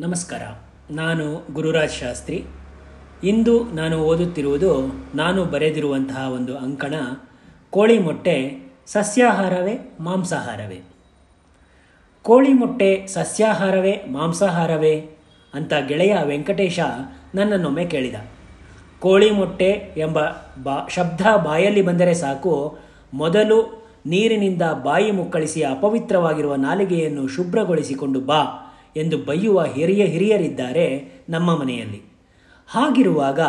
ನಮಸ್ಕಾರ. ನಾನು ಗುರುರಾಜ್ ಶಾಸ್ತ್ರಿ. ಇಂದು ನಾನು ಓದುತ್ತಿರುವುದು ನಾನು ಬರೆದಿರುವಂತಹ ಒಂದು ಅಂಕಣ, ಕೋಳಿ ಮೊಟ್ಟೆ ಸಸ್ಯಾಹಾರವೇ ಮಾಂಸಾಹಾರವೇ. ಕೋಳಿ ಮೊಟ್ಟೆ ಸಸ್ಯಾಹಾರವೇ ಮಾಂಸಾಹಾರವೇ ಅಂತ ಗೆಳೆಯ ವೆಂಕಟೇಶ ನನ್ನನ್ನೊಮ್ಮೆ ಕೇಳಿದ. ಕೋಳಿ ಮೊಟ್ಟೆ ಎಂಬ ಬಾ ಶಬ್ದ ಬಾಯಲ್ಲಿ ಬಂದರೆ ಸಾಕು, ಮೊದಲು ನೀರಿನಿಂದ ಬಾಯಿ ಮುಕ್ಕಳಿಸಿ ಅಪವಿತ್ರವಾಗಿರುವ ನಾಲಿಗೆಯನ್ನು ಶುಭ್ರಗೊಳಿಸಿಕೊಂಡು ಬಾ. ಎಂದು ಬೈಯುವ ಹಿರಿಯ ಹಿರಿಯರಿದ್ದಾರೆ ನಮ್ಮ ಮನೆಯಲ್ಲಿ. ಹಾಗಿರುವಾಗ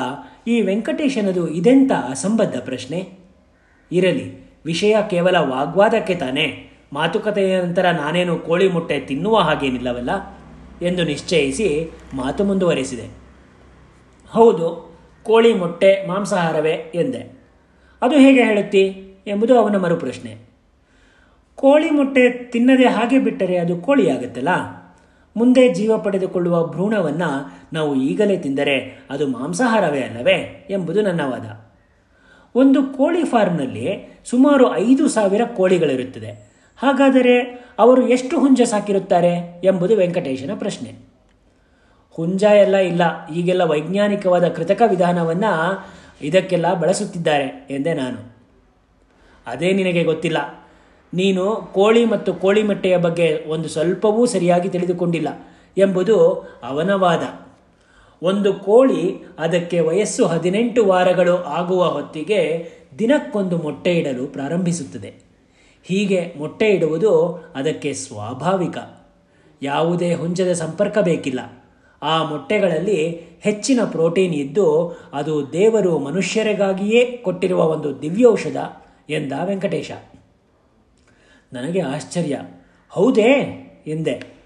ಈ ವೆಂಕಟೇಶನದು ಇದೆಂಥ ಅಸಂಬದ್ಧ ಪ್ರಶ್ನೆ? ಇರಲಿ, ವಿಷಯ ಕೇವಲ ವಾಗ್ವಾದಕ್ಕೆ ತಾನೇ, ಮಾತುಕತೆಯ ನಂತರ ನಾನೇನು ಕೋಳಿ ಮೊಟ್ಟೆ ತಿನ್ನುವ ಹಾಗೇನಿಲ್ಲವಲ್ಲ? ಎಂದು ನಿಶ್ಚಯಿಸಿ ಮಾತು ಮುಂದುವರೆಸಿದೆ. ಹೌದು ಕೋಳಿ ಮೊಟ್ಟೆ ಮಾಂಸಾಹಾರವೇ ಎಂದೆ. ಅದು ಹೇಗೆ ಹೇಳುತ್ತಿ ಎಂಬುದು ಅವನ ಮರುಪ್ರಶ್ನೆ. ಕೋಳಿ ಮೊಟ್ಟೆ ತಿನ್ನದೆ ಹಾಗೆ ಬಿಟ್ಟರೆ ಅದು ಕೋಳಿಯಾಗುತ್ತಲ್ಲ ಮುಂದೆ ಜೀವ ಪಡೆದುಕೊಳ್ಳುವ ಭ್ರೂಣವನ್ನು ನಾವು ಈಗಲೇ ತಿಂದರೆ ಅದು ಮಾಂಸಾಹಾರವೇ ಅಲ್ಲವೇ ಎಂಬುದು ನನ್ನ ವಾದ. ಒಂದು ಕೋಳಿ ಫಾರ್ಮ್ನಲ್ಲಿ ಸುಮಾರು ಐದು ಸಾವಿರ ಕೋಳಿಗಳಿರುತ್ತದೆ. ಹಾಗಾದರೆ ಅವರು ಎಷ್ಟು ಹುಂಜ ಸಾಕಿರುತ್ತಾರೆ ಎಂಬುದು ವೆಂಕಟೇಶನ ಪ್ರಶ್ನೆ. ಹುಂಜ ಎಲ್ಲ ಇಲ್ಲ, ಈಗೆಲ್ಲ ವೈಜ್ಞಾನಿಕವಾದ ಕೃತಕ ವಿಧಾನವನ್ನು ಇದಕ್ಕೆಲ್ಲ ಬಳಸುತ್ತಿದ್ದಾರೆ ಎಂದೆ ನಾನು. ಅದೇ ನಿನಗೆ ಗೊತ್ತಿಲ್ಲ. ನೀನು ಕೋಳಿ ಮತ್ತು ಕೋಳಿ ಮೊಟ್ಟೆಯ ಬಗ್ಗೆ ಒಂದು ಸ್ವಲ್ಪವೂ ಸರಿಯಾಗಿ ತಿಳಿದುಕೊಂಡಿಲ್ಲ ಎಂಬುದು ಅವನ ವಾದ. ಒಂದು ಕೋಳಿ ಅದಕ್ಕೆ ವಯಸ್ಸು ಹದಿನೆಂಟು ವಾರಗಳು ಆಗುವ ಹೊತ್ತಿಗೆ ದಿನಕ್ಕೊಂದು ಮೊಟ್ಟೆ ಇಡಲು ಪ್ರಾರಂಭಿಸುತ್ತದೆ. ಹೀಗೆ ಮೊಟ್ಟೆ ಇಡುವುದು ಅದಕ್ಕೆ ಸ್ವಾಭಾವಿಕ. ಯಾವುದೇ ಹುಂಜದ ಸಂಪರ್ಕ ಬೇಕಿಲ್ಲ. ಆ ಮೊಟ್ಟೆಗಳಲ್ಲಿ ಹೆಚ್ಚಿನ ಪ್ರೋಟೀನ್ ಇದ್ದು ಅದು ದೇವರು ಮನುಷ್ಯರಿಗಾಗಿಯೇ ಕೊಟ್ಟಿರುವ ಒಂದು ದಿವ್ಯೌಷಧ ಎಂದ ವೆಂಕಟೇಶ. ನನಗೆ ಆಶ್ಚರ್ಯ. ಹೌದೇ? ಎಂದೆ.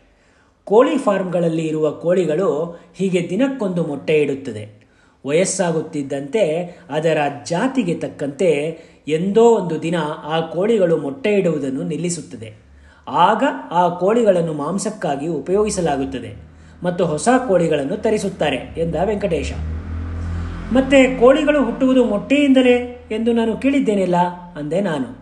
ಕೋಳಿ ಫಾರ್ಮ್ಗಳಲ್ಲಿ ಇರುವ ಕೋಳಿಗಳು ಹೀಗೆ ದಿನಕ್ಕೊಂದು ಮೊಟ್ಟೆ ಇಡುತ್ತದೆ. ವಯಸ್ಸಾಗುತ್ತಿದ್ದಂತೆ ಅದರ ಜಾತಿಗೆ ತಕ್ಕಂತೆ ಎಂದೋ ಒಂದು ದಿನ ಆ ಕೋಳಿಗಳು ಮೊಟ್ಟೆ ಇಡುವುದನ್ನು ನಿಲ್ಲಿಸುತ್ತದೆ. ಆಗ ಆ ಕೋಳಿಗಳನ್ನು ಮಾಂಸಕ್ಕಾಗಿ ಉಪಯೋಗಿಸಲಾಗುತ್ತದೆ ಮತ್ತು ಹೊಸ ಕೋಳಿಗಳನ್ನು ತರಿಸುತ್ತಾರೆ ಎಂದ ವೆಂಕಟೇಶ. ಮತ್ತೆ ಕೋಳಿಗಳು ಹುಟ್ಟುವುದು ಮೊಟ್ಟೆಯಿಂದಲೇ ಎಂದು ನಾನು ಕೇಳಿದ್ದೇನೆಲ್ಲ? ಅಂದೆ ನಾನು.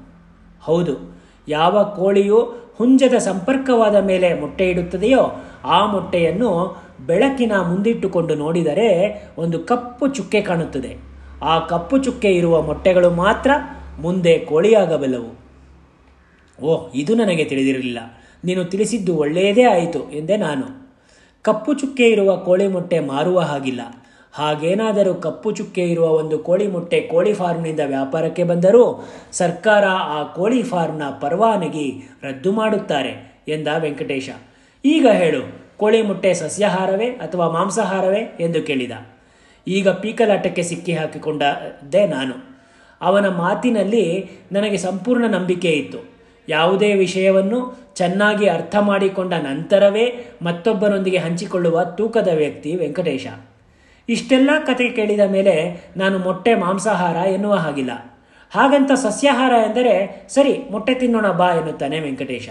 ಹೌದು. ಯಾವ ಕೋಳಿಯು ಹುಂಜದ ಸಂಪರ್ಕವಾದ ಮೇಲೆ ಮೊಟ್ಟೆ ಇಡುತ್ತದೆಯೋ ಆ ಮೊಟ್ಟೆಯನ್ನು ಬೆಳಕಿನ ಮುಂದಿಟ್ಟುಕೊಂಡು ನೋಡಿದರೆ ಒಂದು ಕಪ್ಪು ಚುಕ್ಕೆ ಕಾಣುತ್ತದೆ. ಆ ಕಪ್ಪು ಚುಕ್ಕೆ ಇರುವ ಮೊಟ್ಟೆಗಳು ಮಾತ್ರ ಮುಂದೆ ಕೋಳಿಯಾಗಬಲ್ಲವು. ಓಹ್ ಇದು ನನಗೆ ತಿಳಿದಿರಲಿಲ್ಲ. ನೀನು ತಿಳಿಸಿದ್ದು ಒಳ್ಳೆಯದೇ ಆಯಿತು ಎಂದೆ ನಾನು. ಕಪ್ಪು ಚುಕ್ಕೆ ಇರುವ ಕೋಳಿ ಮೊಟ್ಟೆ ಮಾರುವ ಹಾಗಿಲ್ಲ. ಹಾಗೇನಾದರೂ ಕಪ್ಪು ಚುಕ್ಕೆ ಇರುವ ಒಂದು ಕೋಳಿ ಮೊಟ್ಟೆ ಕೋಳಿ ಫಾರ್ಮ್ನಿಂದ ವ್ಯಾಪಾರಕ್ಕೆ ಬಂದರೂ ಸರ್ಕಾರ ಆ ಕೋಳಿ ಫಾರ್ಮ್ನ ಪರವಾನಗಿ ರದ್ದು ಮಾಡುತ್ತಾರೆ ಎಂದ ವೆಂಕಟೇಶ. ಈಗ ಹೇಳು, ಕೋಳಿ ಮೊಟ್ಟೆ ಸಸ್ಯಾಹಾರವೇ ಅಥವಾ ಮಾಂಸಾಹಾರವೇ ಎಂದು ಕೇಳಿದ. ಈಗ ಪೀಕಲಾಟಕ್ಕೆ ಸಿಕ್ಕಿ ಹಾಕಿಕೊಂಡದ್ದೇ ನಾನು. ಅವನ ಮಾತಿನಲ್ಲಿ ನನಗೆ ಸಂಪೂರ್ಣ ನಂಬಿಕೆ ಇತ್ತು. ಯಾವುದೇ ವಿಷಯವನ್ನು ಚೆನ್ನಾಗಿ ಅರ್ಥ ಮಾಡಿಕೊಂಡ ನಂತರವೇ ಮತ್ತೊಬ್ಬರೊಂದಿಗೆ ಹಂಚಿಕೊಳ್ಳುವ ತೂಕದ ವ್ಯಕ್ತಿ ವೆಂಕಟೇಶ. ಇಷ್ಟೆಲ್ಲ ಕತೆ ಕೇಳಿದ ಮೇಲೆ ನಾನು ಮೊಟ್ಟೆ ಮಾಂಸಾಹಾರ ಎನ್ನುವ ಹಾಗಿಲ್ಲ. ಹಾಗಂತ ಸಸ್ಯಾಹಾರ ಎಂದರೆ, ಸರಿ, ಮೊಟ್ಟೆ ತಿನ್ನೋಣ ಬಾ ಎನ್ನುತ್ತಾನೆ ವೆಂಕಟೇಶ.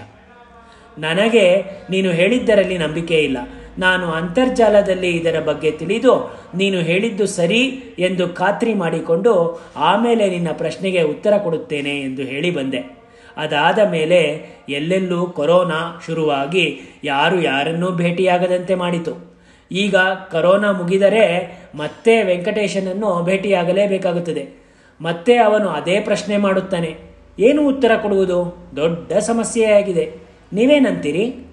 ನನಗೆ ನೀನು ಹೇಳಿದ್ದರಲ್ಲಿ ನಂಬಿಕೆ ಇಲ್ಲ. ನಾನು ಅಂತರ್ಜಾಲದಲ್ಲಿ ಇದರ ಬಗ್ಗೆ ತಿಳಿದು, ನೀನು ಹೇಳಿದ್ದು ಸರಿ ಎಂದು ಖಾತ್ರಿ ಮಾಡಿಕೊಂಡು ಆಮೇಲೆ ನಿನ್ನ ಪ್ರಶ್ನೆಗೆ ಉತ್ತರ ಕೊಡುತ್ತೇನೆ ಎಂದು ಹೇಳಿ ಬಂದೆ. ಅದಾದ ಮೇಲೆ ಎಲ್ಲೆಲ್ಲೂ ಕೊರೋನಾ ಶುರುವಾಗಿ ಯಾರು ಯಾರನ್ನೂ ಭೇಟಿಯಾಗದಂತೆ ಮಾಡಿತು. ಈಗ ಕರೋನಾ ಮುಗಿದರೆ ಮತ್ತೆ ವೆಂಕಟೇಶನನ್ನು ಭೇಟಿಯಾಗಲೇಬೇಕಾಗುತ್ತದೆ. ಮತ್ತೆ ಅವನು ಅದೇ ಪ್ರಶ್ನೆ ಮಾಡುತ್ತಾನೆ. ಏನು ಉತ್ತರ ಕೊಡುವುದು? ದೊಡ್ಡ ಸಮಸ್ಯೆಯಾಗಿದೆ. ನೀವೇನಂತೀರಿ?